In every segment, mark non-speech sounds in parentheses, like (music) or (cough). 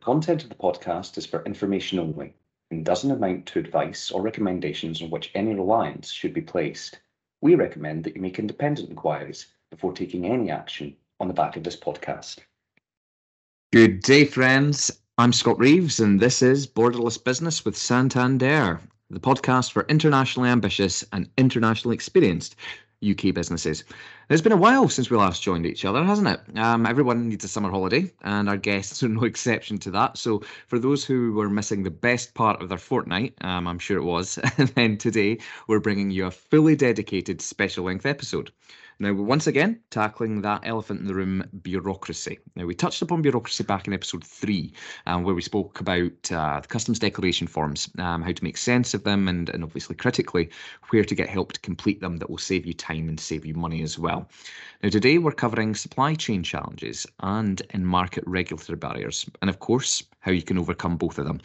content of the podcast is for information only and doesn't amount to advice or recommendations on which any reliance should be placed. We recommend that you make independent inquiries before taking any action on the back of this podcast. Good day, friends. I'm Scott Reeves, and this is Borderless Business with Santander, the podcast for internationally ambitious and internationally experienced UK businesses. It's been a while since we last joined each other, hasn't it? Um, everyone needs a summer holiday, and our guests (laughs) are no exception to that. So, for those who were missing the best part of their fortnight, um, I'm sure it was, (laughs) then today we're bringing you a fully dedicated special length episode. Now, we're once again tackling that elephant in the room bureaucracy. Now, we touched upon bureaucracy back in episode three, um, where we spoke about uh, the customs declaration forms, um, how to make sense of them, and, and obviously critically, where to get help to complete them that will save you time and save you money as well. Now, today we're covering supply chain challenges and in market regulatory barriers, and of course, how you can overcome both of them.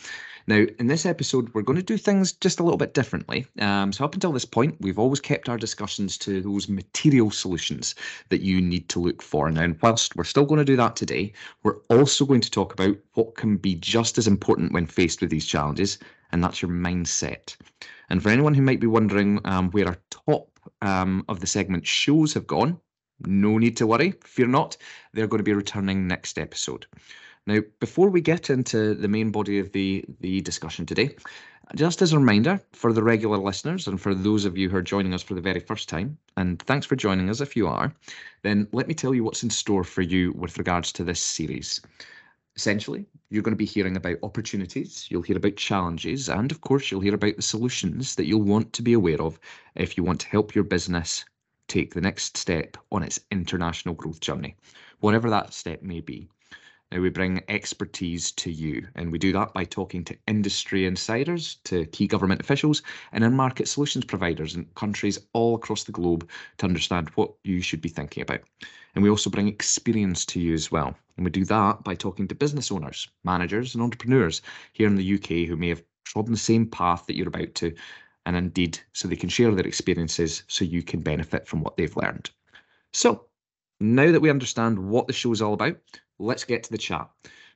Now, in this episode, we're going to do things just a little bit differently. Um, so, up until this point, we've always kept our discussions to those material solutions that you need to look for. Now, whilst we're still going to do that today, we're also going to talk about what can be just as important when faced with these challenges, and that's your mindset. And for anyone who might be wondering um, where our top um, of the segment shows have gone, no need to worry. Fear not, they're going to be returning next episode. Now, before we get into the main body of the, the discussion today, just as a reminder for the regular listeners and for those of you who are joining us for the very first time, and thanks for joining us if you are, then let me tell you what's in store for you with regards to this series. Essentially, you're going to be hearing about opportunities, you'll hear about challenges, and of course, you'll hear about the solutions that you'll want to be aware of if you want to help your business take the next step on its international growth journey, whatever that step may be. Now, we bring expertise to you, and we do that by talking to industry insiders, to key government officials, and in market solutions providers in countries all across the globe to understand what you should be thinking about. And we also bring experience to you as well. And we do that by talking to business owners, managers, and entrepreneurs here in the UK who may have trodden the same path that you're about to, and indeed, so they can share their experiences so you can benefit from what they've learned. So, now that we understand what the show is all about, let's get to the chat.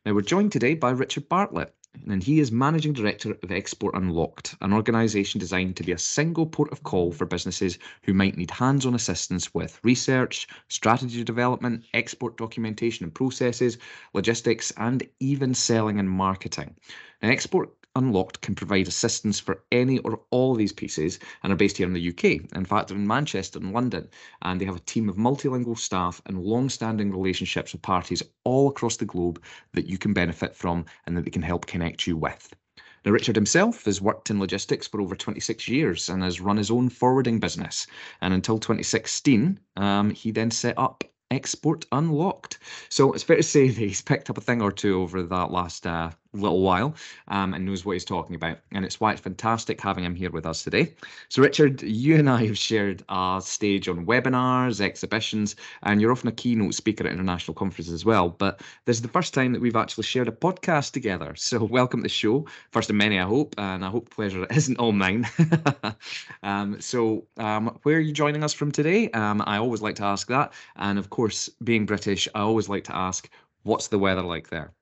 Now, we're joined today by Richard Bartlett, and he is Managing Director of Export Unlocked, an organisation designed to be a single port of call for businesses who might need hands on assistance with research, strategy development, export documentation and processes, logistics, and even selling and marketing. Now, Export Unlocked can provide assistance for any or all these pieces and are based here in the UK. In fact, they're in Manchester and London, and they have a team of multilingual staff and long standing relationships with parties all across the globe that you can benefit from and that they can help connect you with. Now, Richard himself has worked in logistics for over 26 years and has run his own forwarding business. And until 2016, um, he then set up Export Unlocked. So it's fair to say that he's picked up a thing or two over that last uh, little while um, and knows what he's talking about. And it's why it's fantastic having him here with us today. So, Richard, you and I have shared a stage on webinars, exhibitions, and you're often a keynote speaker at international conferences as well. But this is the first time that we've actually shared a podcast together. So, (laughs) welcome to the show. First of many, I hope. And I hope pleasure (laughs) isn't all mine. (laughs) um, so, um, where are you joining us from today? Um, I always like to ask that. And of course, being British, I always like to ask, what's the weather like there?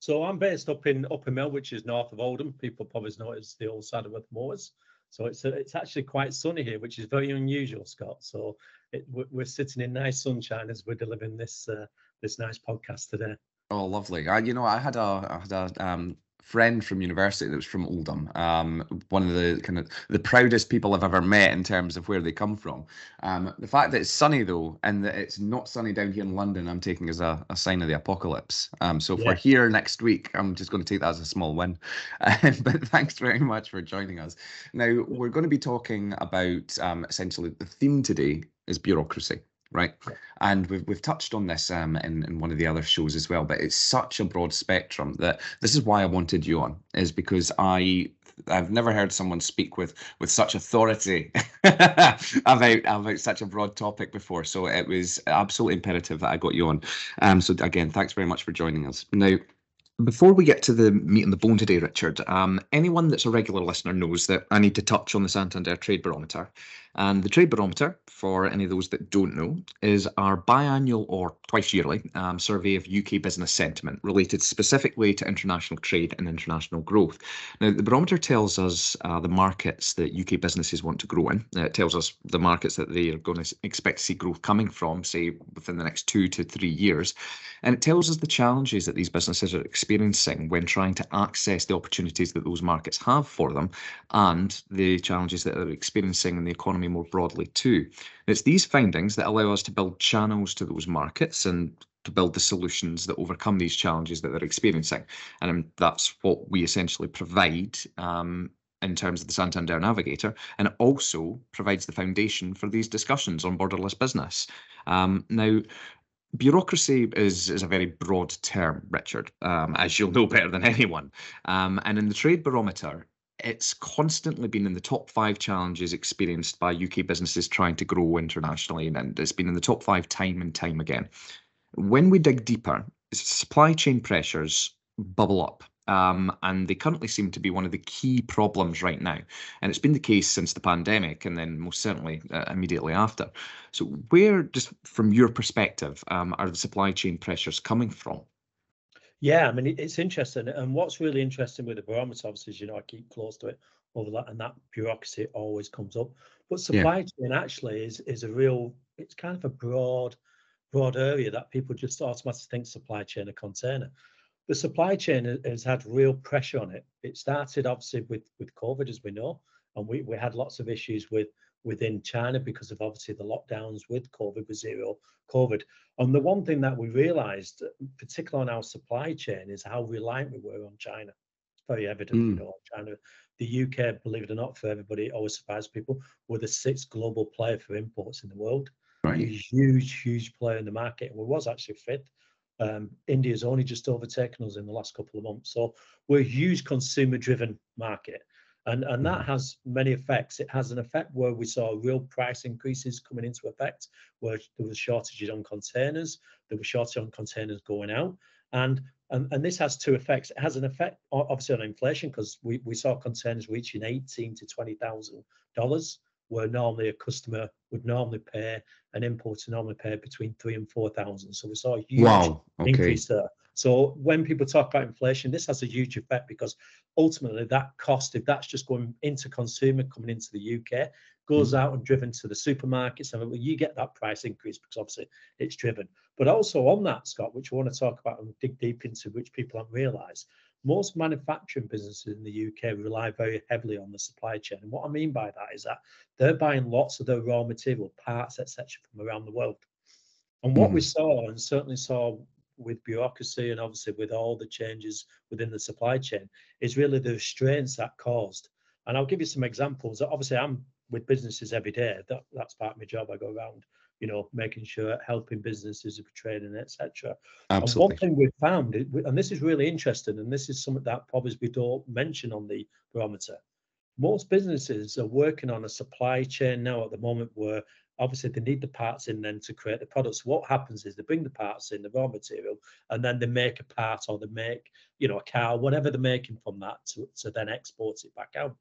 So I'm based up in Uppermill, which is north of Oldham. People probably know it's the old Saddleworth Moors. So it's a, it's actually quite sunny here, which is very unusual, Scott. So it, we're, sitting in nice sunshine as we're delivering this uh, this nice podcast today. Oh, lovely! I, you know, I had a I had a um, friend from university that was from Oldham. Um, one of the kind of the proudest people I've ever met in terms of where they come from. Um, the fact that it's sunny though, and that it's not sunny down here in London, I'm taking as a, a sign of the apocalypse. Um, so if yeah. we're here next week, I'm just going to take that as a small win. (laughs) but thanks very much for joining us. Now we're going to be talking about um, essentially the theme today is bureaucracy right? And we've we've touched on this um, in in one of the other shows as well, but it's such a broad spectrum that this is why I wanted you on, is because I I've never heard someone speak with with such authority (laughs) about about such a broad topic before. So it was absolutely imperative that I got you on. Um, so again, thanks very much for joining us. Now. Before we get to the meat and the bone today, Richard, um, anyone that's a regular listener knows that I need to touch on the Santander Trade Barometer. And the Trade Barometer, for any of those that don't know, is our biannual or twice yearly um, survey of UK business sentiment related specifically to international trade and international growth. Now, the barometer tells us uh, the markets that UK businesses want to grow in. Uh, it tells us the markets that they are going to expect to see growth coming from, say, within the next two to three years. And it tells us the challenges that these businesses are experiencing when trying to access the opportunities that those markets have for them and the challenges that they're experiencing in the economy more broadly too. It's these findings that allow us to build channels to those markets and to build the solutions that overcome these challenges that they're experiencing. And um, that's what we essentially provide um, in terms of the Santander Navigator, and it also provides the foundation for these discussions on borderless business. Um, now, bureaucracy is is a very broad term, Richard, um, as you'll know better than (laughs) anyone. Um, and in the Trade Barometer, it's constantly been in the top five challenges experienced by UK businesses trying to grow internationally, and it's been in the top five time and time again. When we dig deeper, supply chain pressures bubble up. Um, and they currently seem to be one of the key problems right now. And it's been the case since the pandemic, and then most certainly uh, immediately after. So, where, just from your perspective, um, are the supply chain pressures coming from? Yeah, I mean, it's interesting. And what's really interesting with the barometer, obviously, is, you know, I keep close to it over that, and that bureaucracy always comes up. But supply yeah. chain actually is is a real, it's kind of a broad, broad area that people just automatically think supply chain a container the supply chain has had real pressure on it. It started obviously with with COVID, as we know, and we, we had lots of issues with within China because of obviously the lockdowns with COVID, with zero COVID. And the one thing that we realized, particularly on our supply chain, is how reliant we were on China. It's very evident, mm. you know, China. The UK, believe it or not, for everybody, it always surprises people, were the sixth global player for imports in the world. Right. Huge, huge player in the market. And we was actually fifth. Um, India's only just overtaken us in the last couple of months. So we're a huge consumer driven market. And, and that has many effects. It has an effect where we saw real price increases coming into effect, where there was shortages on containers, there was shortages on containers going out. And, and, and this has two effects. It has an effect obviously on inflation because we, we saw containers reaching eighteen to twenty thousand dollars where normally a customer would normally pay an importer normally pay between three and four thousand. So we saw a huge wow. okay. increase there. So when people talk about inflation, this has a huge effect because ultimately that cost, if that's just going into consumer coming into the UK, goes mm. out and driven to the supermarkets, and you get that price increase because obviously it's driven. But also on that, Scott, which I want to talk about and dig deep into, which people haven't realised, most manufacturing businesses in the UK rely very heavily on the supply chain. And what I mean by that is that they're buying lots of their raw material, parts, etc., from around the world. And what mm. we saw, and certainly saw with bureaucracy and obviously with all the changes within the supply chain, is really the restraints that caused. And I'll give you some examples. Obviously, I'm with businesses every day. That, that's part of my job. I go around you know, making sure helping businesses with training, etc. And one thing we've found, and this is really interesting, and this is something that probably we don't mention on the barometer. Most businesses are working on a supply chain now at the moment where obviously they need the parts in then to create the products. What happens is they bring the parts in, the raw material, and then they make a part or they make, you know, a car, whatever they're making from that to, to then export it back out.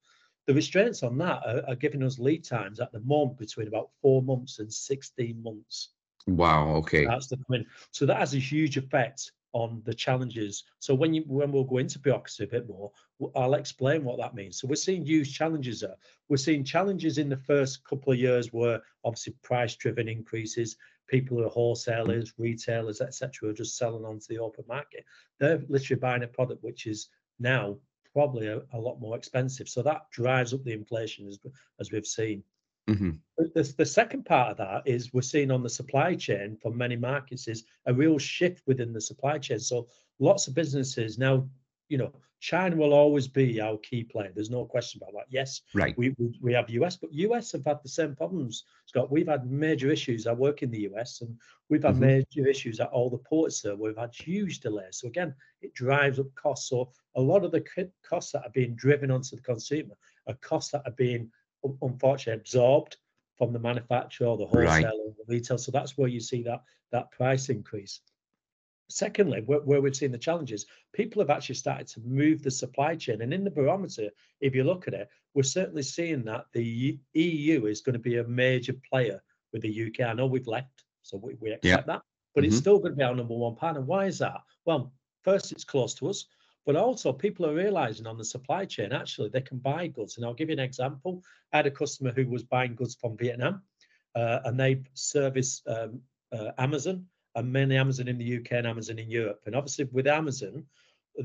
The restraints on that are, are giving us lead times at the moment between about four months and 16 months. Wow. Okay. That's the point. So that has a huge effect on the challenges. So when you when we'll go into bureaucracy a bit more, I'll explain what that means. So we're seeing huge challenges there. We're seeing challenges in the first couple of years where obviously price-driven increases, people who are wholesalers, retailers, etc., are just selling onto the open market. They're literally buying a product which is now probably a, a, lot more expensive. So that drives up the inflation as, as we've seen. Mm-hmm. The, the second part of that is we're seeing on the supply chain for many markets is a real shift within the supply chain. So lots of businesses now you know, China will always be our key player. There's no question about that. Yes, right. We, we, we have US, but US have had the same problems, Scott. We've had major issues. I work in the US, and we've had mm-hmm. major issues at all the ports there. We've had huge delays. So again, it drives up costs. So a lot of the costs that are being driven onto the consumer are costs that are being unfortunately absorbed from the manufacturer or the wholesale, right. or the retail. So that's where you see that that price increase. Secondly, where, where we've seen the challenges, people have actually started to move the supply chain. And in the barometer, if you look at it, we're certainly seeing that the EU is going to be a major player with the UK. I know we've left, so we, we accept that, but it's Mhm. still going to be our number one partner. Why is that? Well, first, it's close to us, but also people are realizing on the supply chain, actually, they can buy goods. And I'll give you an example. I had a customer who was buying goods from Vietnam, uh, and they service um, uh, Amazon and mainly Amazon in the UK and Amazon in Europe. And obviously, with Amazon,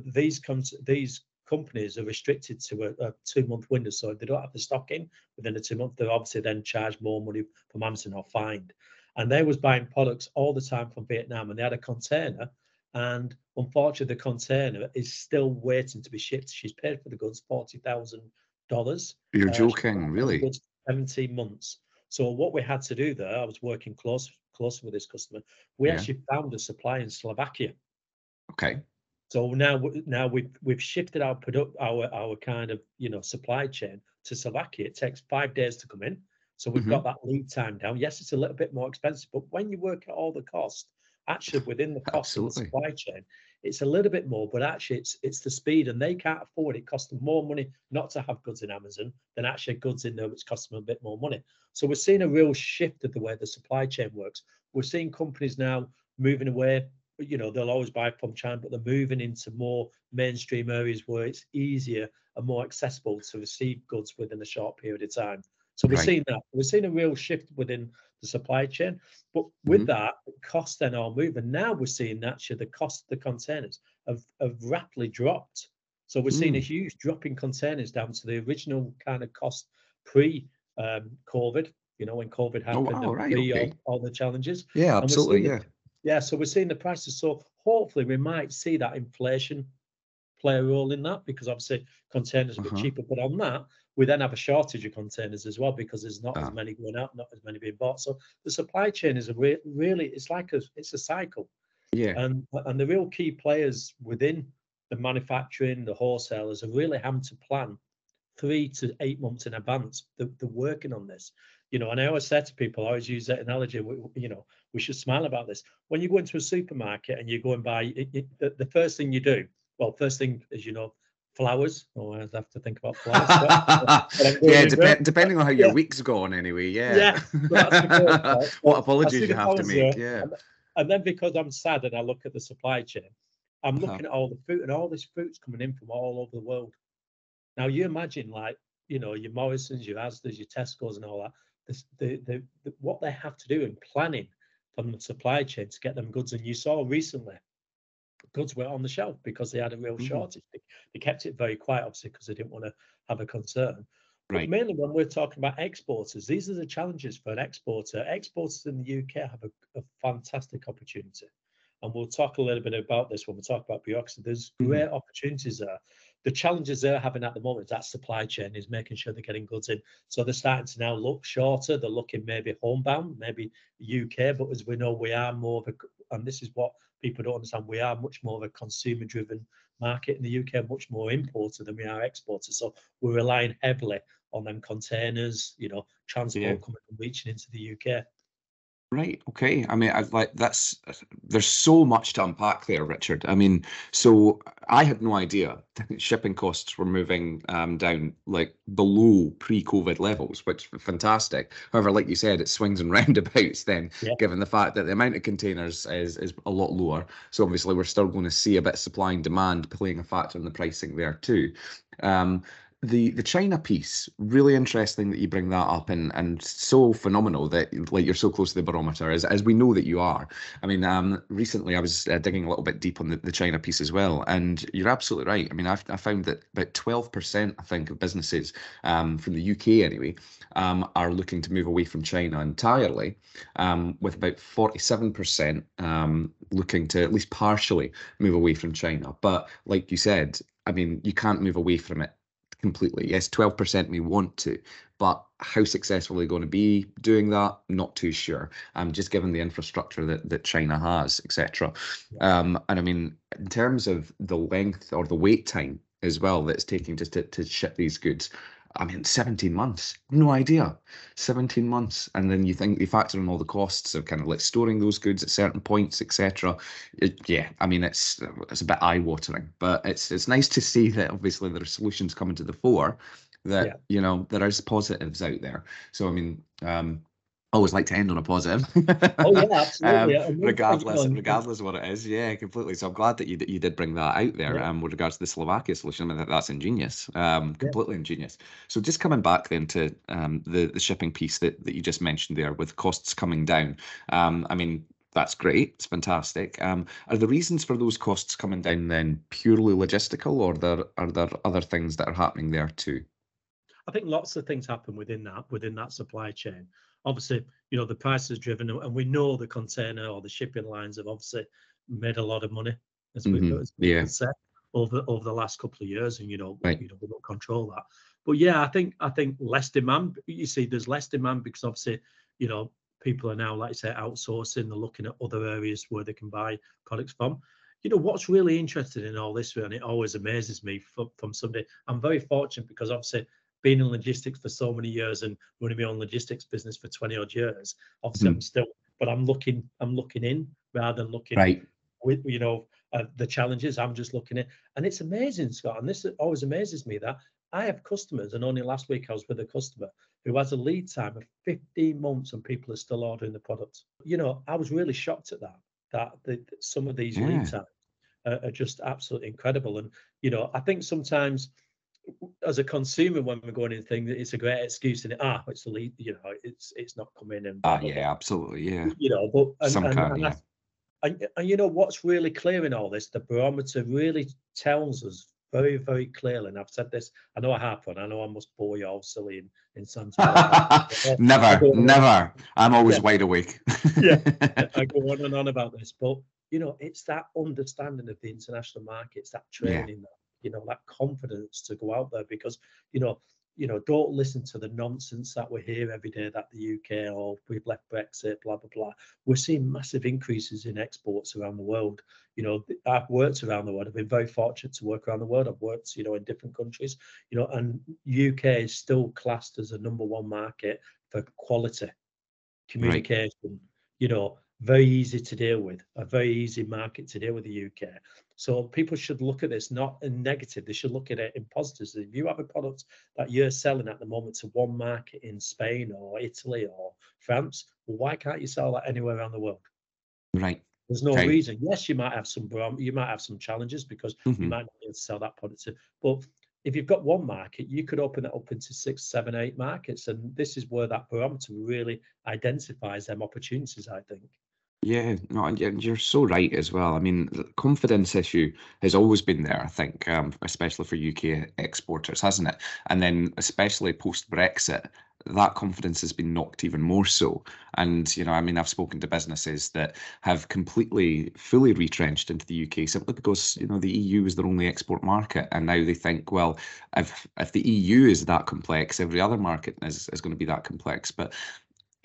these comes these companies are restricted to a, a two month window. So if they don't have the stock in within a two month, they're obviously then charged more money from Amazon or fined. And they was buying products all the time from Vietnam, and they had a container. And unfortunately, the container is still waiting to be shipped. She's paid for the goods forty thousand dollars. You're Uh, joking, really? Goods 17 months. So what we had to do there, I was working close closely with this customer. We Yeah. actually found a supply in Slovakia. Okay. So now now we've we've shifted our product our our kind of you know supply chain to Slovakia. It takes five days to come in. So we've got that lead time down. Yes, it's a little bit more expensive, but when you work out all the cost, actually within the cost of the supply chain, it's a little bit more, but actually it's it's the speed and they can't afford it. Costs them more money not to have goods in Amazon than actually goods in there, which costs them a bit more money. So we're seeing a real shift of the way the supply chain works. We're seeing companies now moving away. You know, they'll always buy from China, but they're moving into more mainstream areas where it's easier and more accessible to receive goods within a short period of time. So we're Right. seeing that. We're seeing a real shift within the supply chain. But with Mhm. that, costs then are moving. And now we're seeing actually the cost of the containers have, have rapidly dropped. So we're seeing a Mm. huge drop in containers down to the original kind of cost pre um, COVID, you know, when COVID happened wow, and right, okay. all, all the challenges. Yeah, absolutely. Yeah. the- Yeah, so we're seeing the prices. So hopefully we might see that inflation play a role in that because obviously containers are a bit Uh-huh. cheaper. But on that, we then have a shortage of containers as well because there's not Ah. as many going out, not as many being bought. So the supply chain is a re- really it's like a it's a cycle, Yeah. and and the real key players within the manufacturing, the wholesalers are really having to plan three to eight months in advance. They're, they're working on this, you know. And I always say to people, I always use that analogy. We, you know, we should smile about this. When you go into a supermarket and you go and buy, it, it, the first thing you do, well, first thing is you know, flowers. Oh, I have to think about flowers. (laughs) but- but I'm going yeah, dep- depending on how your Yeah. week's gone, anyway. Yeah. Yeah, well, that's the first part. what apologies you have to make. there, Yeah. and- And then because I'm sad and I look at the supply chain, I'm Uh-huh. looking at all the fruit and all this fruit's coming in from all over the world. Now you imagine like, you know, your Morrisons, your Asda's, your Tesco's and all that, this, the, the, the, what they have to do in planning from the supply chain to get them goods. And you saw recently, goods were on the shelf because they had a real Mhm. shortage. They, they kept it very quiet, obviously, because they didn't want to have a concern. But mainly when we're talking about exporters, these are the challenges for an exporter. Exporters in the UK have a, a fantastic opportunity. And we'll talk a little bit about this when we talk about bureaucracy. There's Mhm. great opportunities there. The challenges they're having at the moment, that supply chain, is making sure they're getting goods in. So they're starting to now look shorter. They're looking maybe homebound, maybe UK. But as we know, we are more of a, and this is what people don't understand, we are much more of a consumer driven market in the UK, much more importer than we are exporter. So we're relying heavily on them containers, you know, transport Yeah. coming and reaching into the UK. Right. Okay. I mean, I've like that's there's so much to unpack there, Richard. I mean, so I had no idea (laughs) shipping costs were moving um, down like below pre-COVID levels, which is fantastic. However, like you said, it swings and (laughs) roundabouts then, Yeah. given the fact that the amount of containers is is a lot lower. So obviously, we're still going to see a bit of supply and demand playing a factor in the pricing there too. Um, the the China piece really interesting that you bring that up and and so phenomenal that like you're so close to the barometer as as we know that you are. I mean, um, recently I was uh, digging a little bit deep on the, the China piece as well, and you're absolutely right. I mean, I've, I found that about twelve percent I think of businesses um, from the UK anyway um, are looking to move away from China entirely, um, with about forty-seven percent um, looking to at least partially move away from China. But like you said, I mean, you can't move away from it completely. Yes, 12% may want to, but how successful they're going to be doing that, not too sure. Um, just given the infrastructure that, that China has, etc. Um, and I mean, in terms of the length or the wait time as well that's taking just to, to ship these goods, I mean, 17 months, no idea. 17 months. And then you think you factor in all the costs of kind of like storing those goods at certain points, etc. Yeah, I mean, it's it's a bit eye watering, but it's it's nice to see that obviously there are solutions coming to the fore that, yeah. you know, there is positives out there. So, I mean, um, always like to end on a positive. oh yeah, absolutely. (laughs) um, regardless, regardless of what it is, yeah, completely. So I'm glad that you you did bring that out there. Yeah. Um, with regards to the Slovakia solution, I mean that's ingenious. Um, completely yeah. ingenious. So just coming back then to um the the shipping piece that that you just mentioned there, with costs coming down. Um, I mean that's great. It's fantastic. Um, are the reasons for those costs coming down then purely logistical, or there are there other things that are happening there too? I think lots of things happen within that within that supply chain obviously, you know, the price is driven, and we know the container or the shipping lines have obviously made a lot of money, as we've mm-hmm. yeah. said over over the last couple of years, and you know, right. you know, we don't control that. But yeah, I think I think less demand. You see, there's less demand because obviously, you know, people are now, like I say, outsourcing. They're looking at other areas where they can buy products from. You know, what's really interesting in all this, and it always amazes me from, from somebody. I'm very fortunate because obviously been in logistics for so many years and running my own logistics business for 20 odd years. Obviously, mm. I'm still, but I'm looking, I'm looking in rather than looking right. with, you know, uh, the challenges. I'm just looking at, and it's amazing, Scott. And this always amazes me that I have customers, and only last week I was with a customer who has a lead time of 15 months, and people are still ordering the product. You know, I was really shocked at that. That the, some of these yeah. lead times are, are just absolutely incredible. And you know, I think sometimes as a consumer when we're going in things it's a great excuse and ah it's the lead you know it's it's not coming in ah yeah absolutely yeah. You know but and, some and, kind and, yeah. and, and you know what's really clear in all this? The barometer really tells us very very clearly and i've said this i know i have on i know i must bore you all silly in in some (laughs) never never. i'm always yeah. wide awake. Yeah. (laughs) I go on and on about this but you know it's that understanding of the international markets that training yeah. that you know that confidence to go out there because you know you know don't listen to the nonsense that we hear every day that the uk or oh, we've left brexit blah blah blah. We're seeing massive increases in exports around the world. You know i've worked around the world. I've been very fortunate to work around the world. I've worked you know in different countries you know and uk is still classed as a number one market for quality communication right. you know very easy to deal with, a very easy market to deal with the UK. So people should look at this not in negative, they should look at it in positives. If you have a product that you're selling at the moment to one market in Spain or Italy or France, well, why can't you sell that anywhere around the world? Right. There's no right. reason. Yes, you might have some you might have some challenges because mm-hmm. you might not be able to sell that product. To, but if you've got one market, you could open it up into six, seven, eight markets, and this is where that barometer really identifies them opportunities. I think. Yeah, no, and you're so right as well. I mean, the confidence issue has always been there, I think, um, especially for UK exporters, hasn't it? And then, especially post Brexit, that confidence has been knocked even more so. And, you know, I mean, I've spoken to businesses that have completely, fully retrenched into the UK simply because, you know, the EU is their only export market. And now they think, well, if if the EU is that complex, every other market is, is going to be that complex. But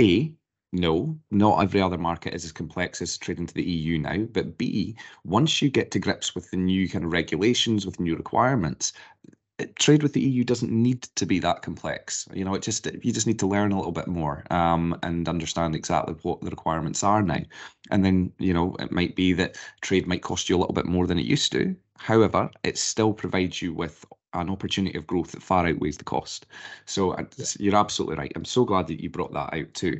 A, no, not every other market is as complex as trading to the EU now. But B, once you get to grips with the new kind of regulations, with new requirements, trade with the EU doesn't need to be that complex. You know, it just you just need to learn a little bit more um, and understand exactly what the requirements are now. And then you know it might be that trade might cost you a little bit more than it used to. However, it still provides you with an opportunity of growth that far outweighs the cost. So yeah. you're absolutely right. I'm so glad that you brought that out too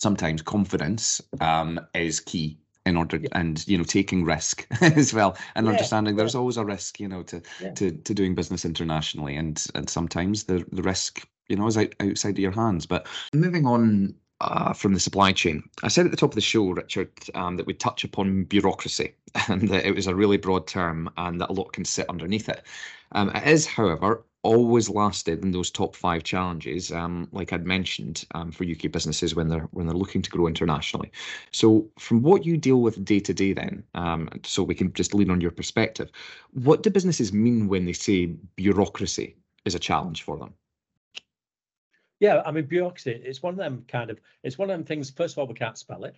sometimes confidence um, is key in order yeah. and you know taking risk (laughs) as well and yeah, understanding there's always a risk you know to yeah. to to doing business internationally and and sometimes the the risk you know is out, outside of your hands but moving on uh, from the supply chain. I said at the top of the show, Richard, um, that we'd touch upon bureaucracy (laughs) and that it was a really broad term and that a lot can sit underneath it. Um, it is, however, always lasted in those top five challenges, um, like I'd mentioned, um, for UK businesses when they're when they're looking to grow internationally. So, from what you deal with day to day, then, um, so we can just lean on your perspective, what do businesses mean when they say bureaucracy is a challenge for them? Yeah, I mean bureaucracy. It's one of them kind of. It's one of them things. First of all, we can't spell it.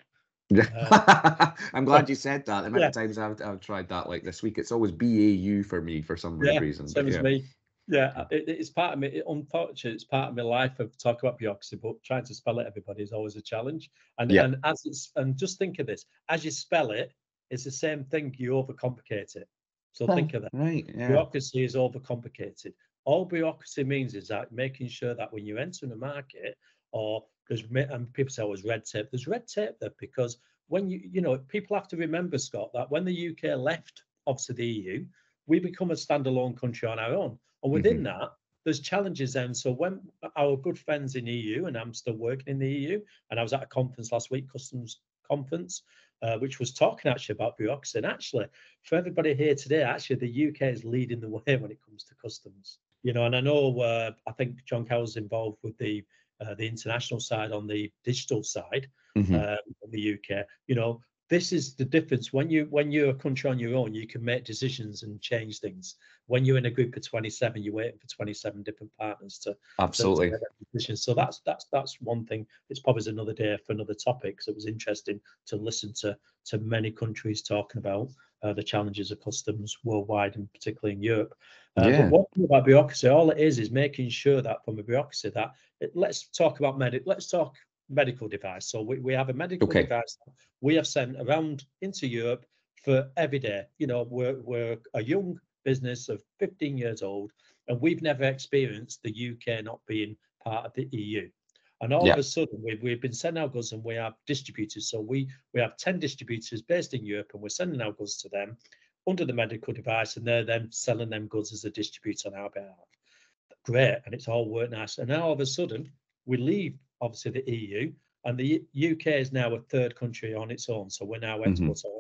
Uh, (laughs) I'm glad you said that. The amount yeah. of times I've, I've tried that like this week, it's always BAU for me for some yeah, reason. Same as me. Yeah, it, it's part of me. It, unfortunately, it's part of my life of talking about bureaucracy, but trying to spell it everybody is always a challenge. And Yeah. and as it's and just think of this: as you spell it, it's the same thing. You overcomplicate it. So oh, think of that. Right. Yeah. Bureaucracy is overcomplicated. All bureaucracy means is that making sure that when you enter the market, or there's and people say, "Oh, there's red tape." There's red tape there because when you you know people have to remember, Scott, that when the UK left obviously the EU, we become a standalone country on our own, and within that, there's challenges then. So when our good friends in EU, and I'm still working in the EU, and I was at a conference last week, customs conference, uh, which was talking actually about bureaucracy. And actually, for everybody here today, actually the UK is leading the (laughs) way when it comes to customs. You know, and I know uh, I think John Cowell's involved with the uh, the international side on the digital side Mhm. um, of the UK. You know, this is the difference when you when you're a country on your own, you can make decisions and change things. When you're in a group of 27, you're waiting for 27 different partners to to- to Absolutely. make that decision. So that's that's that's one thing. It's probably another day for another topic. So it was interesting to listen to to many countries talking about uh, the challenges of customs worldwide and particularly in Europe. Uh, Yeah. But one thing about bureaucracy, all it is is making sure that from a bureaucracy that it, let's talk about medic. Let's talk medical device. So we, we have a medical Okay. device that we have sent around into Europe for every day. You know, we're we're a young business of 15 years old, and we've never experienced the UK not being part of the EU. And all Yeah. of a sudden, we've, we've been sending our goods and we have distributors. So we, we have 10 distributors based in Europe and we're sending our goods to them under the medical device and they're then selling them goods as a distributor on our behalf. Great. And it's all worked nice. And now all of a sudden, we leave obviously the EU and the UK is now a third country on its own. So we're now Mhm. exporting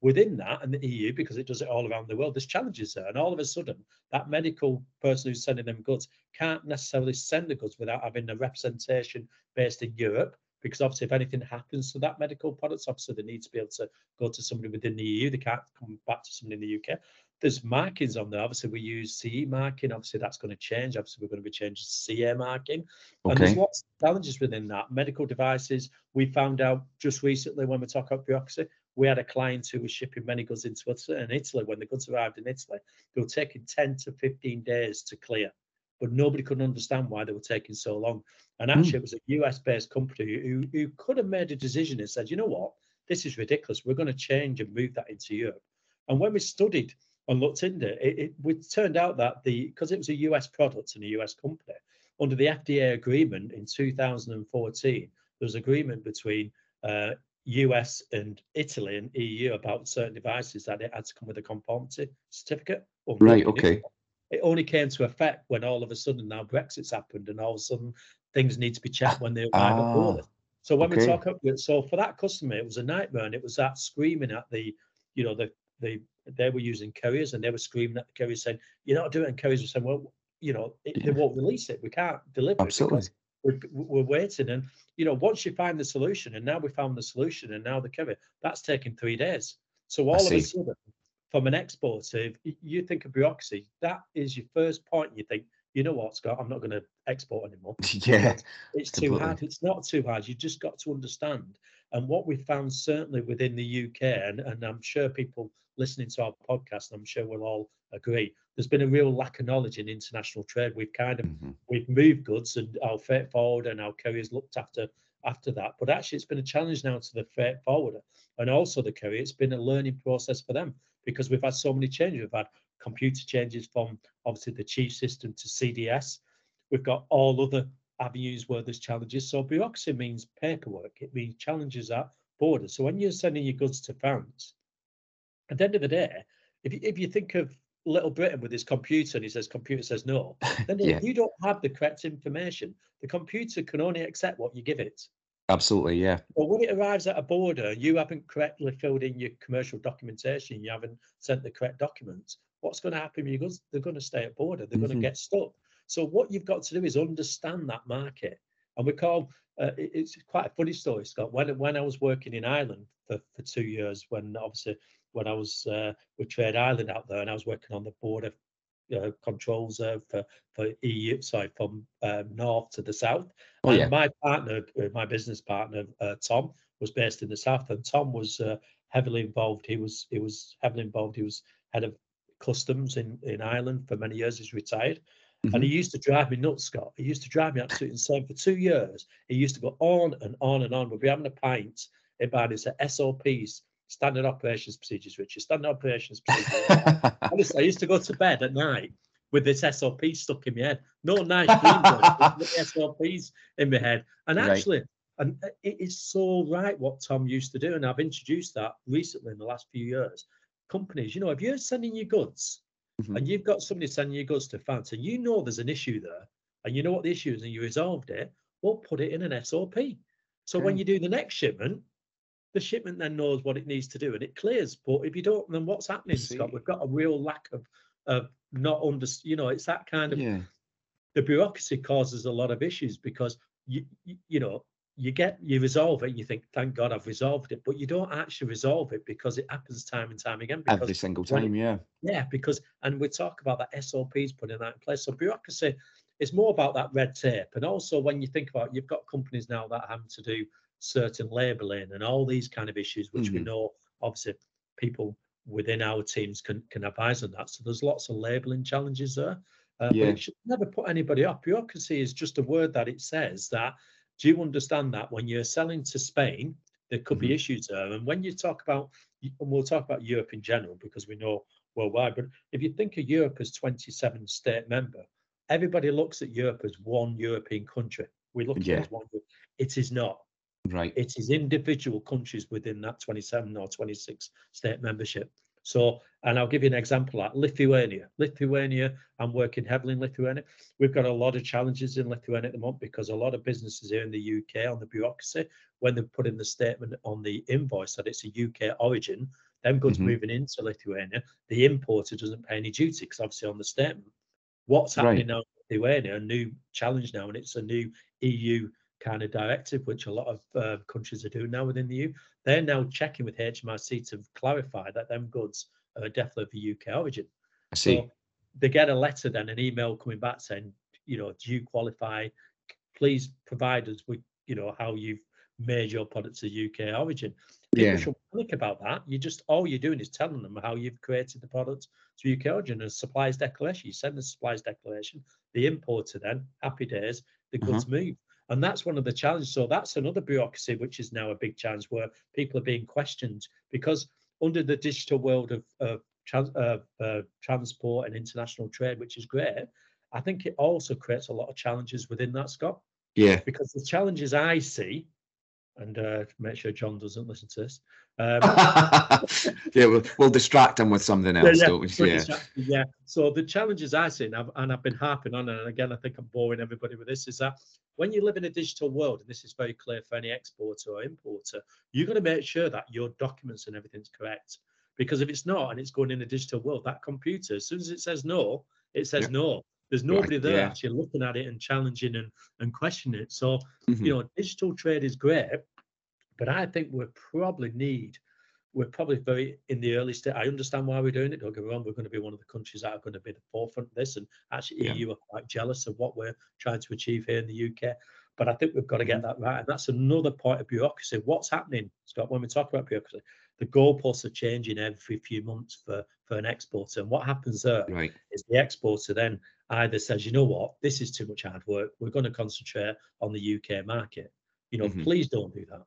within that and the EU because it does it all around the world. There's challenges there. And all of a sudden, that medical person who's sending them goods can't necessarily send the goods without having a representation based in Europe. Because obviously, if anything happens to that medical products, obviously they need to be able to go to somebody within the EU. They can't come back to somebody in the UK. There's markings on there. Obviously, we use CE marking. Obviously, that's going to change. Obviously, we're going to be changing CA marking. And there's lots of challenges within that. Medical devices, we found out just recently when we talk about bureaucracy, we had a client who was shipping many goods into Italy. When the goods arrived in Italy, they were taking 10 to 15 days to clear. But nobody could understand why they were taking so long. And hmm. actually, it was a US based company who, who could have made a decision and said, you know what, this is ridiculous. We're going to change and move that into Europe. And when we studied and looked into it, it, it, it turned out that the because it was a US product and a US company, under the FDA agreement in 2014, there was agreement between uh, US and Italy and EU about certain devices that it had to come with a conformity certificate. Right, okay. It only came to effect when all of a sudden now Brexit's happened and all of a sudden things need to be checked when they arrive at Ah, border. So when we talk about so for that customer, it was a nightmare, and it was that screaming at the, you know, the the they were using couriers, and they were screaming at the couriers saying, "You're not doing." it." And couriers were saying, "Well, you know, it, they won't release it. We can't deliver Absolutely. we're, we're waiting." And you know, once you find the solution, and now we found the solution, and now the courier, that's taking three days. So all of a sudden, from an exporter, if you think of bureaucracy, that is your first point. You think, you know what, Scott, I'm not going to export anymore. (laughs) Yeah. It's too hard. It's not too hard. You just got to understand. And what we found certainly within the UK, and, and I'm sure people listening to our podcast, I'm sure we'll all agree, there's been a real lack of knowledge in international trade. We've kind of Mhm. we've moved goods and our freight forward and our carriers looked after after that. But actually it's been a challenge now to the freight forwarder and also the carrier. It's been a learning process for them because we've had so many changes. We've had computer changes from obviously the CHIEF system to CDS. We've got all other avenues where there's challenges. So bureaucracy means paperwork. It means challenges at border. So when you're sending your goods to France, at the end of the day, if you, if you think of Little Britain with his computer and he says computer says no, (laughs) then Yeah. if you don't have the correct information, the computer can only accept what you give it. Absolutely. Yeah. But when it arrives at a border, you haven't correctly filled in your commercial documentation, you haven't sent the correct documents. What's going to happen? with your goods? They're going to stay at border. They're Mhm. going to get stuck. So what you've got to do is understand that market. And we call uh, it- it's quite a funny story, Scott. When when I was working in Ireland for, for two years, when obviously when I was uh, with Trade Ireland out there, and I was working on the border uh, controls uh, for for EU, sorry, from um, north to the south. Oh and yeah. my partner, uh, my business partner, uh, Tom, was based in the south, and Tom was uh, heavily involved. He was he was heavily involved. He was head of customs in in Ireland for many years. He's retired, And Mhm. he used to drive me nuts, Scott. He used to drive me absolutely insane for two years. He used to go on and on and on. We'd be having a pint about it's SOPs, standard operations procedures, Richard, standard operations procedures. (laughs) Honestly, I used to go to bed at night with this SOP stuck in my head. No nice dreams, but with the SOPs in my head. And Right. actually, and it is so right what Tom used to do. And I've introduced that recently in the last few years. Companies, you know, if you're sending your goods Mhm. and you've got somebody sending your goods to France and you know there's an issue there and you know what the issue is and you resolved it, well, put it in an SOP. So when you do the next shipment, the shipment then knows what it needs to do and it clears. But if you don't, then what's happening, Scott? We've got a real lack of of not under, you know, it's that kind of yeah. the bureaucracy causes a lot of issues because you, you know you get you resolve it you think thank god i've resolved it but you don't actually resolve it because it happens time and time again because Every single time, yeah. yeah because and we talk about that sops putting that in place so bureaucracy is more about that red tape and also when you think about you've got companies now that have to do certain labeling and all these kind of issues which we Mhm. know obviously people within our teams can can advise on that so there's lots of labeling challenges there uh, Yeah. but it should never put anybody off bureaucracy is just a word that it says that do you understand that when you're selling to spain there could Mm-hmm. be issues there and when you talk about and we'll talk about europe in general because we know worldwide but if you think of europe as 27 state member everybody looks at europe as one european country we look at it as one it is not Right. it is individual countries within that 27 or 26 state membership. So, and I'll give you an example like Lithuania. Lithuania, I'm working heavily in Lithuania. We've got a lot of challenges in Lithuania at the moment because a lot of businesses here in the UK on the bureaucracy, when they put in the statement on the invoice that it's a UK origin, them goods Mhm. moving into Lithuania, the importer doesn't pay any duty because obviously on the statement. What's Right. happening now in Lithuania, a new challenge now, and it's a new EU kind of directive, which a lot of uh, countries are doing now within the EU. They're now checking with HMRC to clarify that them goods are definitely of UK origin. I see. So they get a letter then, an email coming back saying, you know, do you qualify? Please provide us with, you know, how you've made your products to UK origin. People Yeah. should think about that. You just all you're doing is telling them how you've created the product to UK origin. A supplies declaration. You send the supplies declaration. The importer then, happy days, the Uh-huh. goods move. And that's one of the challenges. So that's another bureaucracy which is now a big challenge where people are being questioned because under the digital world of, of trans, uh, uh, transport and international trade, which is great, I think it also creates a lot of challenges within that, Scott Yeah. because the challenges I see, and uh, make sure John doesn't listen to this. (laughs) Um, yeah, we'll, we'll distract him with something else, don't we? Yeah. yeah. So the challenges I see, and I've, and I've been harping on, and again, I think I'm boring everybody with this, is that when you live in a digital world, and this is very clear for any exporter or importer, you're going to make sure that your documents and everything's correct. Because if it's not, and it's going in a digital world, that computer, as soon as it says no, it says Yeah. no. There's Right, nobody there yeah. actually looking at it and challenging and, and questioning it. So Mhm. you know, digital trade is great, but I think we probably need, we're probably very in the early stage. I understand why we're doing it. Don't get me wrong, we're going to be one of the countries that are going to be the forefront of this. And actually, Yeah. EU are quite jealous of what we're trying to achieve here in the UK. But I think we've got to get that right. And that's another point of bureaucracy. What's happening, Scott, when we talk about bureaucracy? The goalposts are changing every few months for, for an exporter. And what happens there Right. is the exporter then either says, you know what, this is too much hard work. We're going to concentrate on the UK market. You know, Mhm. please don't do that.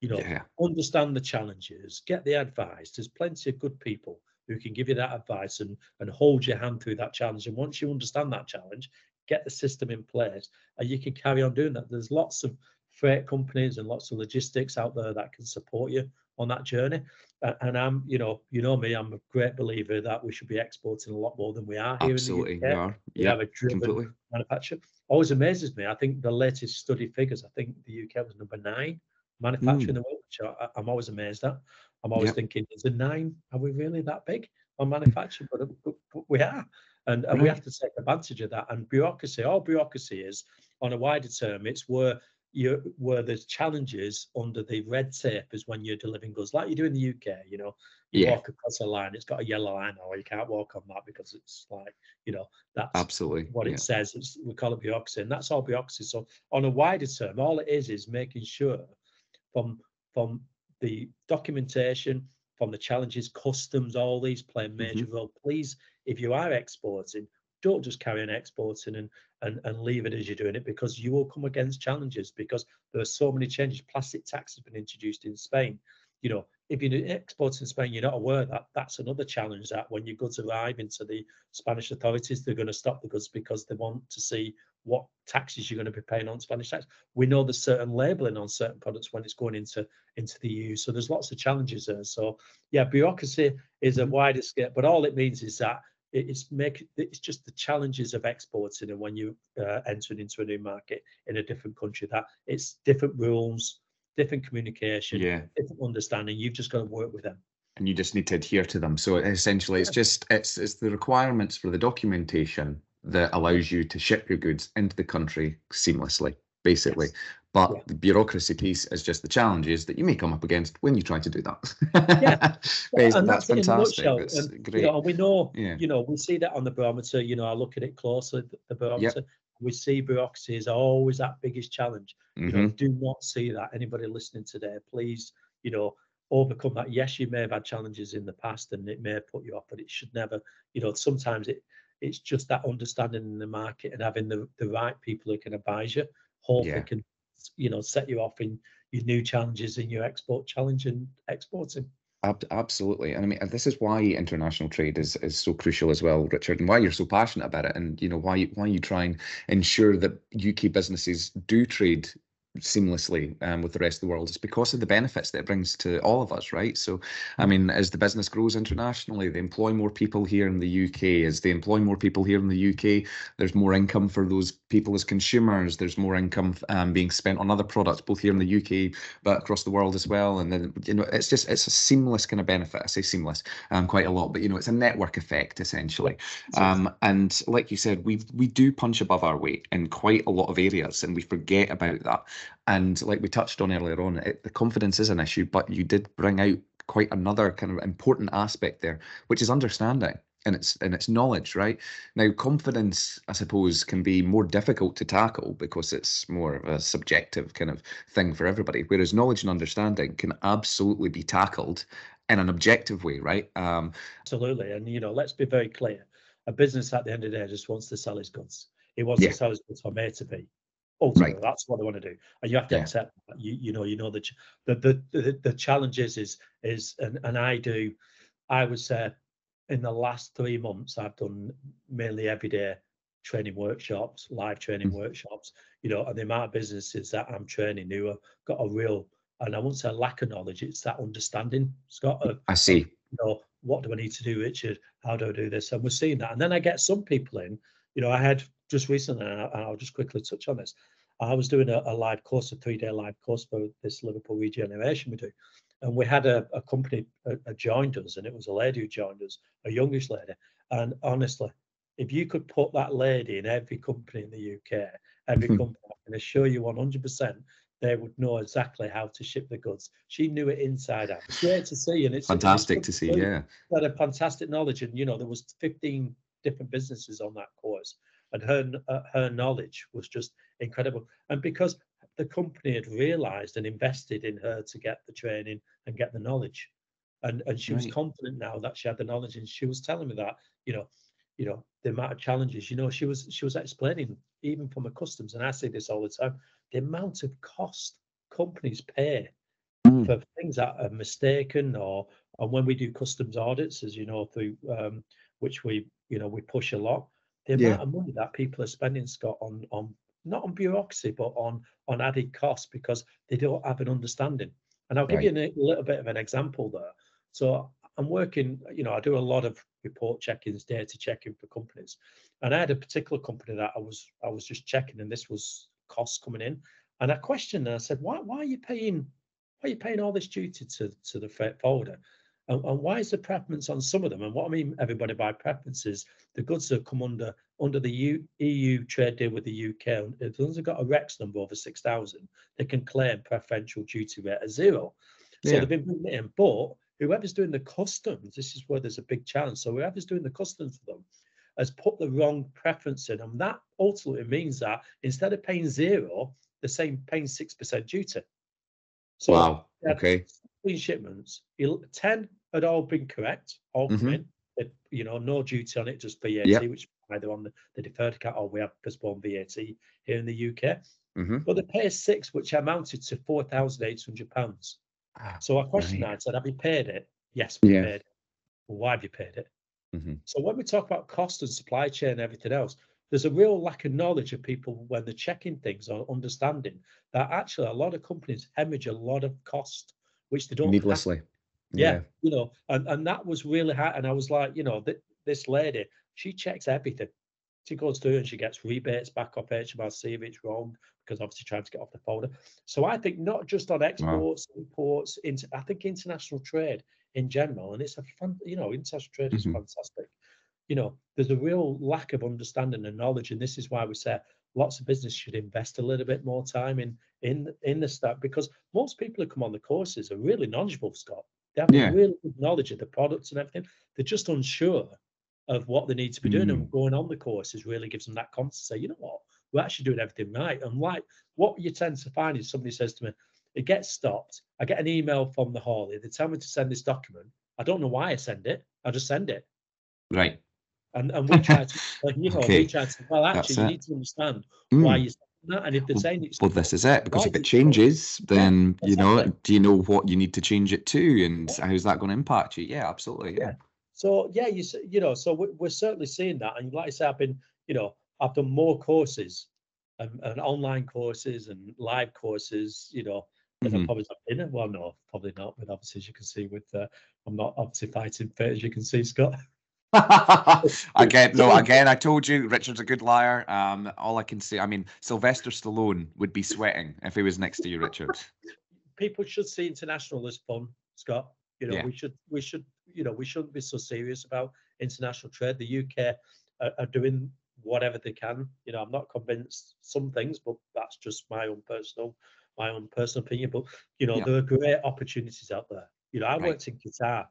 You know, Yeah. understand the challenges, get the advice. There's plenty of good people who can give you that advice and and hold your hand through that challenge. And once you understand that challenge, get the system in place, and you can carry on doing that. There's lots of freight companies and lots of logistics out there that can support you on that journey. And I'm, you know, you know me, I'm a great believer that we should be exporting a lot more than we are here Absolutely. in the UK. are. We Yeah. have a driven Completely. manufacturer. Always amazes me. I think the latest study figures, I think the UK was number nine manufacturer in hmm. the world, which I, I'm always amazed at. I'm always Yep. thinking, is a nine? Are we really that big on manufacturing? But, but, but we are. And, and we have to take advantage of that. And bureaucracy, all bureaucracy is on a wider term, it's where you where there's challenges under the red tape is when you're delivering goods, like you do in the UK, you know, you Yeah. walk across a line, it's got a yellow line, or you can't walk on that because it's like, you know, that's Absolutely. what yeah. it says. It's, we call it bureaucracy, and that's all bureaucracy. So on a wider term, all it is is making sure from from the documentation, from the challenges, customs, all these play a Mm-hmm. major role. Please, if you are exporting, don't just carry on exporting and, and, and leave it as you're doing it because you will come against challenges because there are so many changes. Plastic tax has been introduced in Spain. You know, if you're exporting in Spain, you're not aware that that's another challenge that when your goods arrive into the Spanish authorities, they're going to stop the goods because they want to see what taxes you're going to be paying on Spanish tax. We know there's certain labeling on certain products when it's going into into the EU. So there's lots of challenges there. So yeah, bureaucracy is a Mm-hmm. wider scale, but all it means is that it's make it's just the challenges of exporting and when you uh, enter into a new market in a different country that it's different rules, different communication, Yeah. different understanding. You've just got to work with them. and you just need to adhere to them. So essentially, it's just it's it's the requirements for the documentation that allows you to ship your goods into the country seamlessly, basically. Yes. But Yeah. the bureaucracy piece is just the challenges that you may come up against when you try to do that. Yeah. (laughs) Bas- and that's fantastic. That's you great. know, we know, Yeah. you know, we see that on the barometer. You know, I look at it closely. The, barometer. We see bureaucracy is always that biggest challenge. You know, Mhm. do not see that. Anybody listening today, please, you know, overcome that. Yes, you may have had challenges in the past, and it may have put you off, but it should never. You know, sometimes it it's just that understanding in the market and having the the right people who can advise you. Hopefully, Yeah. can you know set you off in your new challenges in your export challenge and exporting. Absolutely, and I mean, this is why international trade is is so crucial as well, Richard, and why you're so passionate about it, and you know why why you try and ensure that UK businesses do trade seamlessly um, with the rest of the world. It's because of the benefits that it brings to all of us, right? So, I mean, as the business grows internationally, they employ more people here in the UK. As they employ more people here in the UK, there's more income for those people as consumers. There's more income um, being spent on other products, both here in the UK but across the world as well. And then you know, it's just it's a seamless kind of benefit. I say seamless um, quite a lot, but you know, it's a network effect essentially. Um, and like you said, we we do punch above our weight in quite a lot of areas, and we forget about that. And like we touched on earlier on, it, the confidence is an issue, but you did bring out quite another kind of important aspect there, which is understanding and it's and it's knowledge, right? Now, confidence, I suppose, can be more difficult to tackle because it's more of a subjective kind of thing for everybody. Whereas knowledge and understanding can absolutely be tackled in an objective way, right? Um, Absolutely. And you know, let's be very clear. A business at the end of the day just wants to sell his goods. It wants Yeah. to sell his goods from A to B. Ultimately, Right. that's what they want to do. And you have to Yeah. accept that. You you know, you know the the the the, the challenge is is is and, and I do, I would say in the last three months, I've done mainly everyday training workshops, live training Mm. workshops, you know, and the amount of businesses that I'm training who have got a real and I won't say lack of knowledge, it's that understanding, Scott, of I see. you know, what do I need to do, Richard? How do I do this? And we're seeing that. And then I get some people in, you know, I had just recently, and I'll just quickly touch on this. I was doing a, a live course, a three day live course for this Liverpool regeneration we do. And we had a, a company uh, uh, joined us, and it was a lady who joined us, a youngish lady. And honestly, if you could put that lady in every company in the UK, every Mhm. company, I can assure you 100%, they would know exactly how to ship the goods. She knew it inside out. It's great to see, and it's Fantastic to see. Yeah. had a fantastic knowledge and you know there was 15 different businesses on that course and her uh, her knowledge was just incredible and because the company had realized and invested in her to get the training and get the knowledge and and she was confident now that she had the knowledge and she was telling me that you know you know the amount of challenges you know she was she was explaining even from a customs and i say this all the time the amount of cost companies pay Mm. for things that are mistaken or and when we do customs audits as you know through um, which we you know we push a lot the Yeah. amount of money that people are spending scott on on not on bureaucracy but on on added costs because they don't have an understanding. And i'll give you a little bit of an example there. So i'm working you know i do a lot of report checkings data checking for companies. And i had a particular company that i was i was just checking and this was costs coming in. And i questioned and i said why, why are you paying why are you paying all this duty to, to the freight forwarder? And, and why is the preference on some of them? And what I mean, everybody by preference is the goods that come under under the EU, EU trade deal with the UK. and If ones have got a REX number over six thousand, they can claim preferential duty rate at zero. So Yeah. they've been bringing it in. But whoever's doing the customs, this is where there's a big challenge. So whoever's doing the customs for them has put the wrong preference in, and that ultimately means that instead of paying zero, they're saying paying six percent duty. So Wow. Okay. 16 shipments, 10 had all been correct, all Mhm. It, you know, no duty on it, just VAT, Yep. which either on the, the deferred account or we have postponed VAT here in the UK. hmm But they pay six, which amounted to four thousand eight hundred pounds. So I questioned Right. that and said, "Have you paid it?" Yes, we Yeah. paid it. Well, why have you paid it? hmm So when we talk about cost and supply chain and everything else, there's a real lack of knowledge of people when they're checking things or understanding that actually a lot of companies hemorrhage a lot of cost, which they don't Needlessly. yeah, you know, and, and that was really hard. And I was like, you know, th- this lady, she checks everything. She goes through and she gets rebates back off HMRC if it's wrong, because obviously trying to get off the forwarder. So I think not just on exports, imports, into I think international trade in general, and it's a fun, you know, international trade is Mhm. fantastic. You know, there's a real lack of understanding and knowledge, and this is why we say lots of business should invest a little bit more time in in in the stuff because most people who come on the courses are really knowledgeable, Scott. They have Yeah. a really good knowledge of the products and everything. They're just unsure of what they need to be doing, Mm. and going on the courses really gives them that confidence to say, you know what, we're actually doing everything right. And like what you tend to find is somebody says to me, it gets stopped. I get an email from the haulier. They tell me to send this document. I don't know why I send it. I just send it. Right. And and we try to, (laughs) like, you know, Okay, we try to well, actually, you need to understand why Mm. you're saying that. And if they're saying it's Well, this is it because if it changes, then you know, do you know what you need to change it to, and how's that going to impact you? Yeah, absolutely. Yeah. So yeah, you you know, so we're, we're certainly seeing that, and like I say, I've been, you know, I've done more courses, and, and online courses and live courses, you know, than Mhm. I've probably done in. Well, no, probably not. But obviously, as you can see, with uh, I'm not obviously fighting fit, as you can see, Scott. (laughs) again, no, again, I told you Richard's a good liar. Um, all I can say, I mean, Sylvester Stallone would be sweating if he was next to you, Richard. People should see international as fun, Scott. You know, Yeah. we should we should you know we shouldn't be so serious about international trade. The UK are, are doing whatever they can. You know, I'm not convinced some things, but that's just my own personal my own personal opinion. But you know, Yeah. there are great opportunities out there. You know, I Right. worked in Qatar,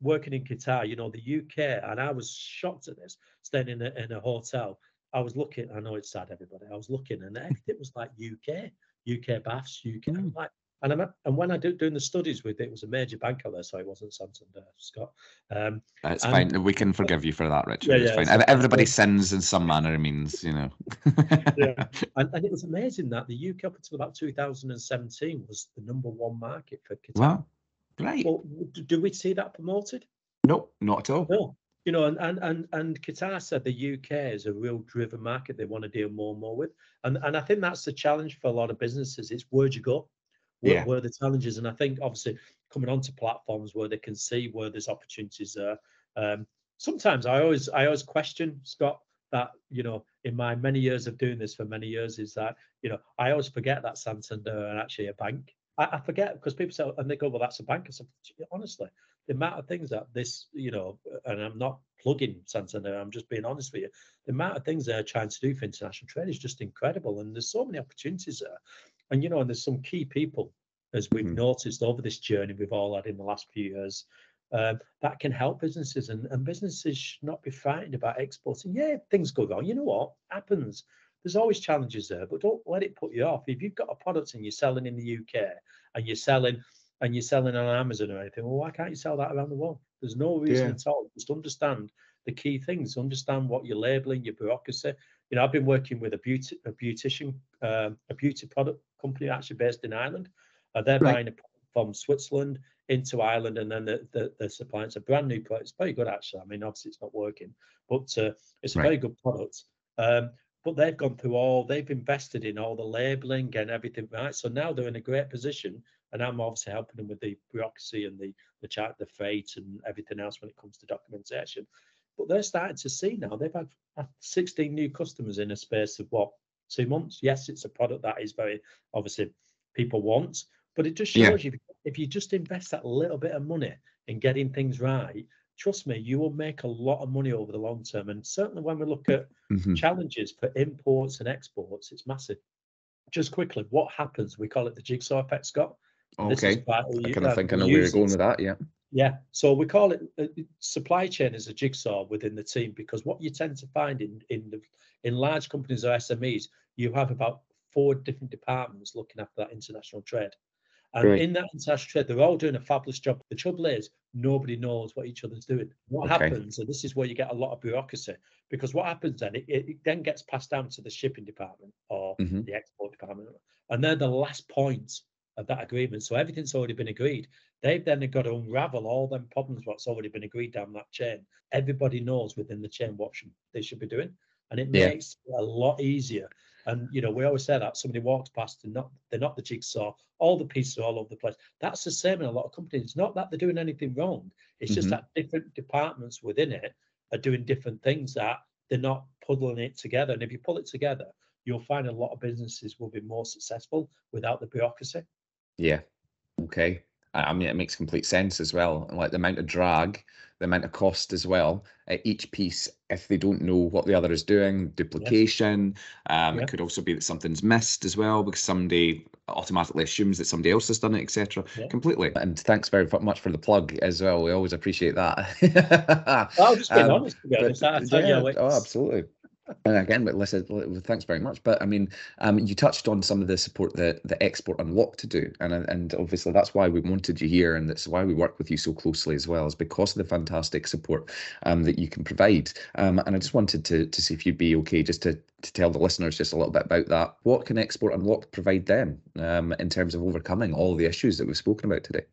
working in Qatar. You know, the UK, and I was shocked at this. Staying in a in a hotel, I was looking. I know it's sad, everybody. I was looking, and everything was like UK, UK baths, UK. Mm. like, and I'm and when I do doing the studies with it, it was a major bank out there, so it wasn't Santander, Scott. Um, It's And- fine. We can forgive you for that, Richard. Yeah, it's yeah, fine. so Everybody sins in some manner. It means, you know. (laughs) Yeah. (laughs) and, and it was amazing that the UK up until about 2017 was the number one market for Qatar. Wow. Great. Well, do, we see that promoted? No, not at all. No. You know, and, and and and Qatar said the UK is a real driven market they want to deal more and more with. And and I think that's the challenge for a lot of businesses. It's where do you go? Where, Yeah. where are the challenges? And I think obviously coming onto platforms where they can see where there's opportunities there. Um, sometimes I always I always question, Scott, that you know, in my many years of doing this for many years, is that you know, I always forget that Santander are actually a bank. I, I forget because people say, and they go, "Well, that's a bank." I said, honestly, the amount of things that this, you know, and I'm not plugging Santander, I'm just being honest with you. The amount of things they're trying to do for international trade is just incredible, and there's so many opportunities there. And you know, and there's some key people, as we've Mhm. noticed over this journey we've all had in the last few years, um, that can help businesses, and, and businesses should not be frightened about exporting. Yeah, things go wrong. You know what happens? There's always challenges there, but don't let it put you off. If you've got a product and you're selling in the UK and you're selling and you're selling on Amazon or anything, well, why can't you sell that around the world? There's no reason Yeah. at all. Just understand the key things. Understand what you're labeling, your bureaucracy. You know, I've been working with a beauty a beautician, um, a beauty product company actually based in Ireland. Uh, they're Right. buying a product from Switzerland into Ireland, and then the, the, the supply. It's a brand new product. It's very good actually. I mean, obviously it's not working, but uh, it's a Right. very good product. Um, but they've gone through all, they've invested in all the labeling and everything right. So now they're in a great position, and I'm obviously helping them with the bureaucracy and the the chart, the fate and everything else when it comes to documentation. But they're starting to see now they've had uh, 16 new customers in a space of what two months. Yes, it's a product that is very obviously people want, but it just Yeah. shows you if you just invest that little bit of money in getting things right. Trust me, you will make a lot of money over the long term. And certainly when we look at Mhm. challenges for imports and exports, it's massive. Just quickly, what happens? We call it the jigsaw effect, Scott. Is Okay. I kind of uh, think I know where you're going with that. Yeah. Yeah, so we call it uh, supply chain as a jigsaw within the team because what you tend to find in in the, in large companies or SMEs, you have about four different departments looking after that international trade, And right. in that international trade, they're all doing a fabulous job. The trouble is, nobody knows what each other's doing. What okay. happens, and this is where you get a lot of bureaucracy, because what happens then, it, it then gets passed down to the shipping department or mm-hmm. the export department, and they're the last point of that agreement. So everything's already been agreed. They've then got to unravel all them problems what's already been agreed down that chain. Everybody knows within the chain what should, they should be doing, and it yeah. makes it a lot easier. And you know, we always say that somebody walks past and not they're not the jigsaw, all the pieces are all over the place. That's the same in a lot of companies. It's not that they're doing anything wrong. It's mm-hmm. just that different departments within it are doing different things that they're not puddling it together. And if you pull it together, you'll find a lot of businesses will be more successful without the bureaucracy. Yeah. Okay. I mean, it makes complete sense as well. Like the amount of drag, the amount of cost as well. At each piece, if they don't know what the other is doing, duplication. Um, yeah. It could also be that something's missed as well because somebody automatically assumes that somebody else has done it, etc. Yeah. Completely. And thanks very much for the plug as well. We always appreciate that. I'll just be (laughs) um, honest. Be honest. But, yeah, oh, absolutely and again, listen, thanks very much. But I mean, um, you touched on some of the support that the export unlock to do, and and obviously that's why we wanted you here, and that's why we work with you so closely as well, is because of the fantastic support um, that you can provide. Um, and I just wanted to to see if you'd be okay just to to tell the listeners just a little bit about that. What can export unlock provide them um, in terms of overcoming all the issues that we've spoken about today?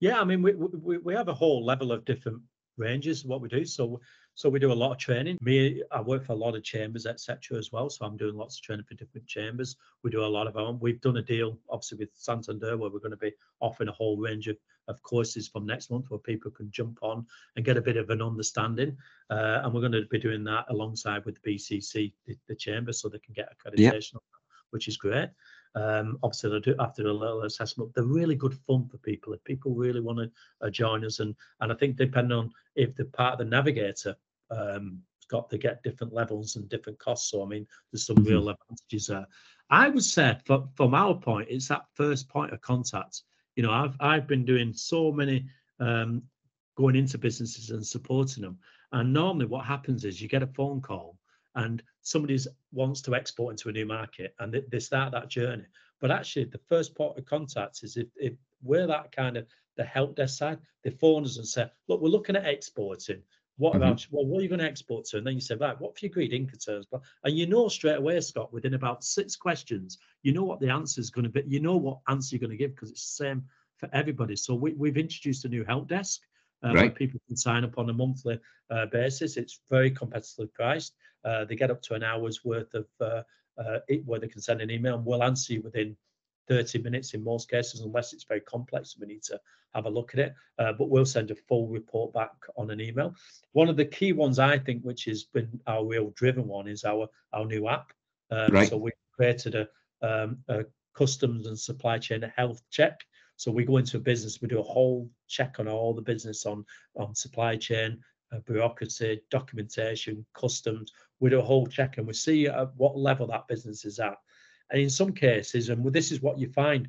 Yeah, I mean, we we, we have a whole level of different ranges of what we do. So so we do a lot of training. Me, I work for a lot of chambers, etc. as well. So I'm doing lots of training for different chambers. We do a lot of our own. We've done a deal, obviously, with Santander, where we're going to be offering a whole range of, of courses from next month where people can jump on and get a bit of an understanding. Uh, and we're going to be doing that alongside with the BCC, the, the chamber, so they can get accreditation, yep. which is great. Um, obviously, they do after a little assessment. They're really good fun for people if people really want to uh, join us. And and I think depending on if they're part of the navigator, um, got to get different levels and different costs. So I mean, there's some mm-hmm. real advantages there. I would say, from, from our point, it's that first point of contact. You know, I've I've been doing so many um, going into businesses and supporting them, and normally what happens is you get a phone call and somebody wants to export into a new market and they, they start that journey. But actually, the first point of contact is if, if we're that kind of the help desk side, they phone us and say, look, we're looking at exporting. What mm-hmm. about well, what are you going to export to? And then you say, right, what have you agreed Incoterms? But and you know straight away, Scott, within about six questions, you know what the answer is going to be. You know what answer you're going to give because it's the same for everybody. So we, we've introduced a new help desk uh, right. people can sign up on a monthly uh, basis. It's very competitively priced. Uh, they get up to an hour's worth of uh, uh, it, where they can send an email and we'll answer you within 30 minutes in most cases, unless it's very complex. We need to have a look at it, uh, but we'll send a full report back on an email. One of the key ones I think, which has been our real driven one, is our our new app. Um, right. So we created a, um, a customs and supply chain health check. So we go into a business, we do a whole check on all the business on on supply chain, uh, bureaucracy, documentation, customs. We do a whole check and we see at what level that business is at. And in some cases, and this is what you find,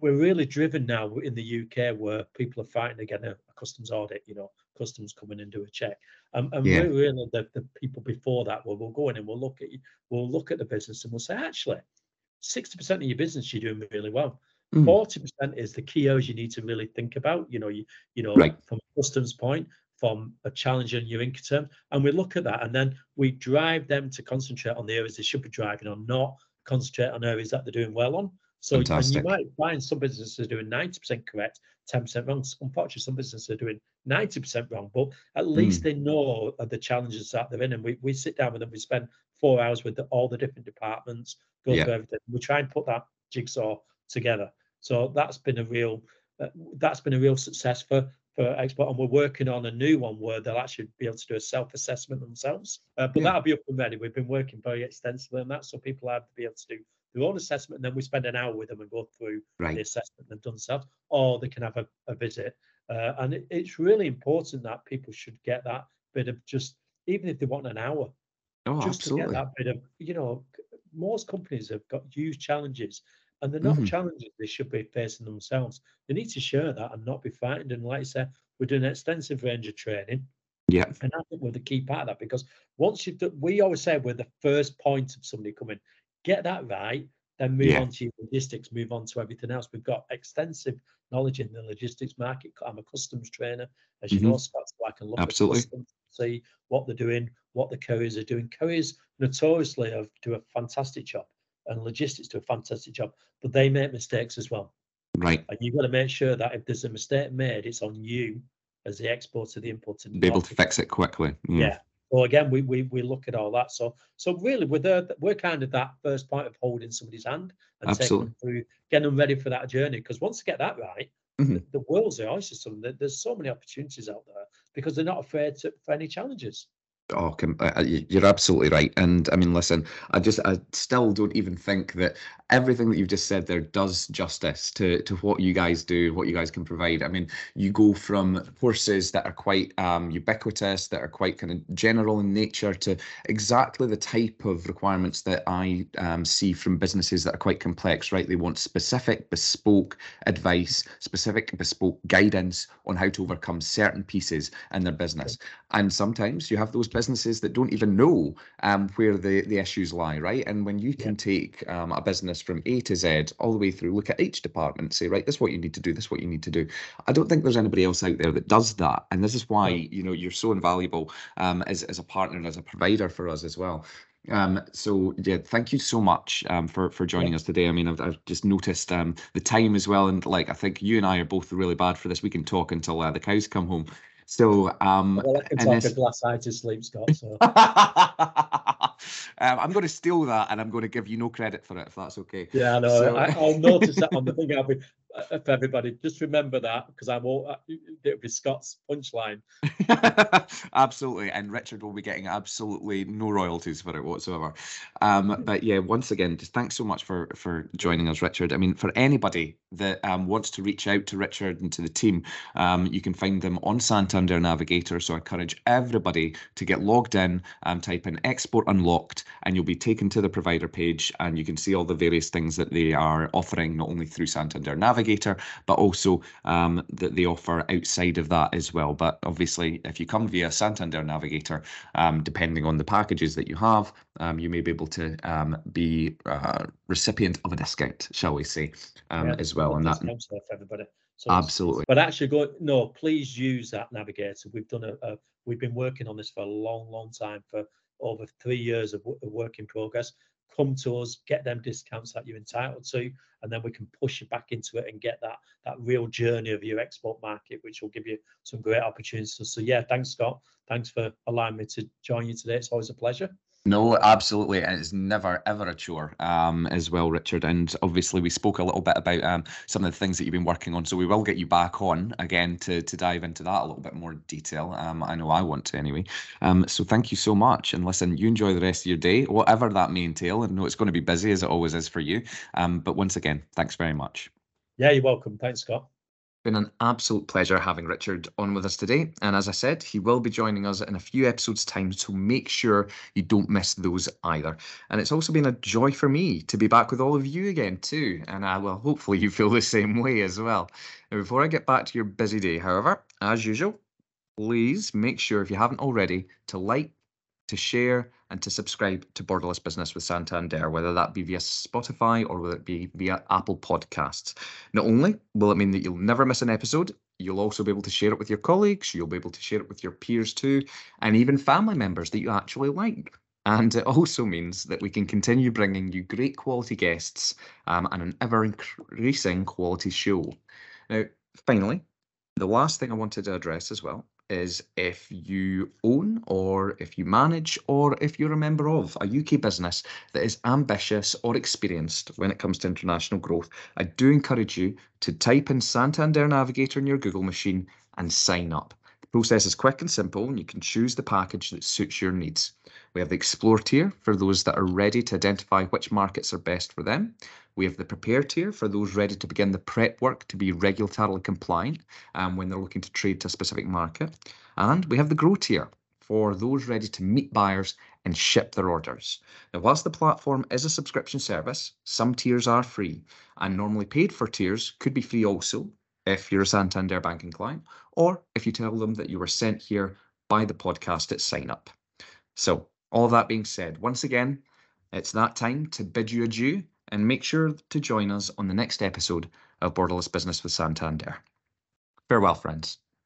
we're really driven now in the UK where people are fighting against a, a customs audit, you know, customs come in and do a check. Um, and yeah. we're really the, the people before that where we'll go in and we'll look at we'll look at the business and we'll say, actually, 60% of your business you're doing really well. Mm. 40% is the key areas you need to really think about. You know, you you know, right. from a customs point, from a challenge in your Incoterm. And we look at that and then we drive them to concentrate on the areas they should be driving on, not concentrate on areas that they're doing well on. So and you might find some businesses are doing 90% correct, 10% wrong. Unfortunately, some businesses are doing 90% wrong, but at least mm. they know the challenges that they're in. And we, we sit down with them, we spend four hours with the, all the different departments, go yeah. through everything. We try and put that jigsaw together. So that's been a real uh, that's been a real success for for export, and we're working on a new one where they'll actually be able to do a self-assessment themselves. Uh, but yeah. that'll be up and ready. We've been working very extensively on that, so people have to be able to do their own assessment, and then we spend an hour with them and go through right. the assessment they've done themselves, or they can have a, a visit. Uh, and it, it's really important that people should get that bit of just, even if they want an hour, oh, just absolutely. to get that bit of, you know, most companies have got huge challenges and they're not mm-hmm. challenges they should be facing themselves. They need to share that and not be frightened. And like I said, we're doing an extensive range of training. Yeah. And I think we're the key part of that because once you've done, we always say we're the first point of somebody coming. Get that right. then move Yeah. on to your logistics, move on to everything else. We've got extensive knowledge in the logistics market. I'm a customs trainer, as you Mhm. know, Scott, so I can look Absolutely. at customs, see what they're doing, what the couriers are doing. Couriers notoriously have, do a fantastic job, and logistics do a fantastic job, but they make mistakes as well. Right. And you've got to make sure that if there's a mistake made, it's on you as the exporter, the importer. Be able to fix it quickly. Mm. yeah. Well, again, we, we we look at all that. So so really, we're there. We're kind of that first point of holding somebody's hand and taking Absolutely. them through, getting them ready for that journey. Because once they get that right, Mhm. the, the world's the oyster. Something there's so many opportunities out there because they're not afraid to, for any challenges. Oh, uh, uh, you're absolutely right. And I mean, listen, I just, I still don't even think that everything that you've just said there does justice to to what you guys do, what you guys can provide. I mean, you go from courses that are quite um, ubiquitous, that are quite kind of general in nature, to exactly the type of requirements that I um, see from businesses that are quite complex. Right? They want specific, bespoke advice, specific, bespoke guidance on how to overcome certain pieces in their business. And sometimes you have those businesses that don't even know um, where the, the issues lie, right? And when you can take um, a business from A to Z all the way through, look at each department, say, right, this is what you need to do, this is what you need to do. I don't think there's anybody else out there that does that. And this is why, you know, you're so invaluable um, as, as a partner and as a provider for us as well. Um, so yeah, thank you so much um, for for joining us today. I mean, I've, I've just noticed um, the time as well, and like I think you and I are both really bad for this. We can talk until uh, the cows come home. So um, Well, I can talk this- a glass eye to sleep, Scott. So (laughs) um, I'm going to steal that, and I'm going to give you no credit for it, if that's okay. yeah, I know. So- I, I'll notice that on the thing. I'll be uh, for everybody. Just remember that because I won't. Uh, it'll be Scott's punchline. (laughs) absolutely, and Richard will be getting absolutely no royalties for it whatsoever. Um, (laughs) but yeah, once again, just thanks so much for for joining us, Richard. I mean, for anybody that um, wants to reach out to Richard and to the team, um, you can find them on Santander Navigator. So I encourage everybody to get logged in, um, type in export unlocked, and you'll be taken to the provider page, and you can see all the various things that they are offering, not only through Santander Navigator, but also um, that they offer outside of that as well. But obviously, if you come via Santander Navigator, um, depending on the packages that you have, um, you may be able to um, be uh, recipient of a discount, shall we say, um, Yeah, as well. And that for everybody. So absolutely. But actually, go no. Please use that navigator. We've done a, a. We've been working on this for a long, long time for over three years of, wo- of work in progress. Come to us, get them discounts that you're entitled to, and then we can push you back into it and get that that real journey of your export market, which will give you some great opportunities. So, so yeah, thanks Scott. Thanks for allowing me to join you today. It's always a pleasure. No, absolutely. And it's never, ever a chore um, as well, Richard. And obviously, we spoke a little bit about um, some of the things that you've been working on. So we will get you back on again to, to dive into that a little bit more detail. Um, I know I want to anyway. Um, so thank you so much. And listen, you enjoy the rest of your day, whatever that may entail. And know it's going to be busy as it always is for you. Um, but once again, thanks very much. Yeah, you're welcome. Thanks, Scott. Been an absolute pleasure having Richard on with us today. And as I said, he will be joining us in a few episodes' time, so make sure you don't miss those either. And it's also been a joy for me to be back with all of you again, too. And I will hopefully (laughs) you feel the same way as well. Now, before I get back to your busy day, however, as usual, please make sure if you haven't already to like, to share, and to subscribe to Borderless Business with Santander, whether that be via Spotify or whether it be via Apple Podcasts. Not only will it mean that you'll never miss an episode, you'll also be able to share it with your colleagues, you'll be able to share it with your peers too, and even family members that you actually like. And it also means that we can continue bringing you great quality guests um, and an ever increasing quality show. Now, finally, the last thing I wanted to address as well is if you own or if you manage or if you're a member of a UK business that is ambitious or experienced when it comes to international growth, I do encourage you to type in Santander Navigator in your Google machine and sign up. The process is quick and simple, and you can choose the package that suits your needs. We have the Explore tier for those that are ready to identify which markets are best for them. We have the Prepare tier for those ready to begin the prep work to be regulatorily compliant um, when they're looking to trade to a specific market. And we have the Grow tier for those ready to meet buyers and ship their orders. Now, whilst the platform is a subscription service, some tiers are free, and normally paid for tiers could be free also if you're a Santander banking client, or if you tell them that you were sent here by the podcast at sign up. So, all of that being said, once again, it's that time to bid you adieu and make sure to join us on the next episode of Borderless Business with Santander. Farewell, friends.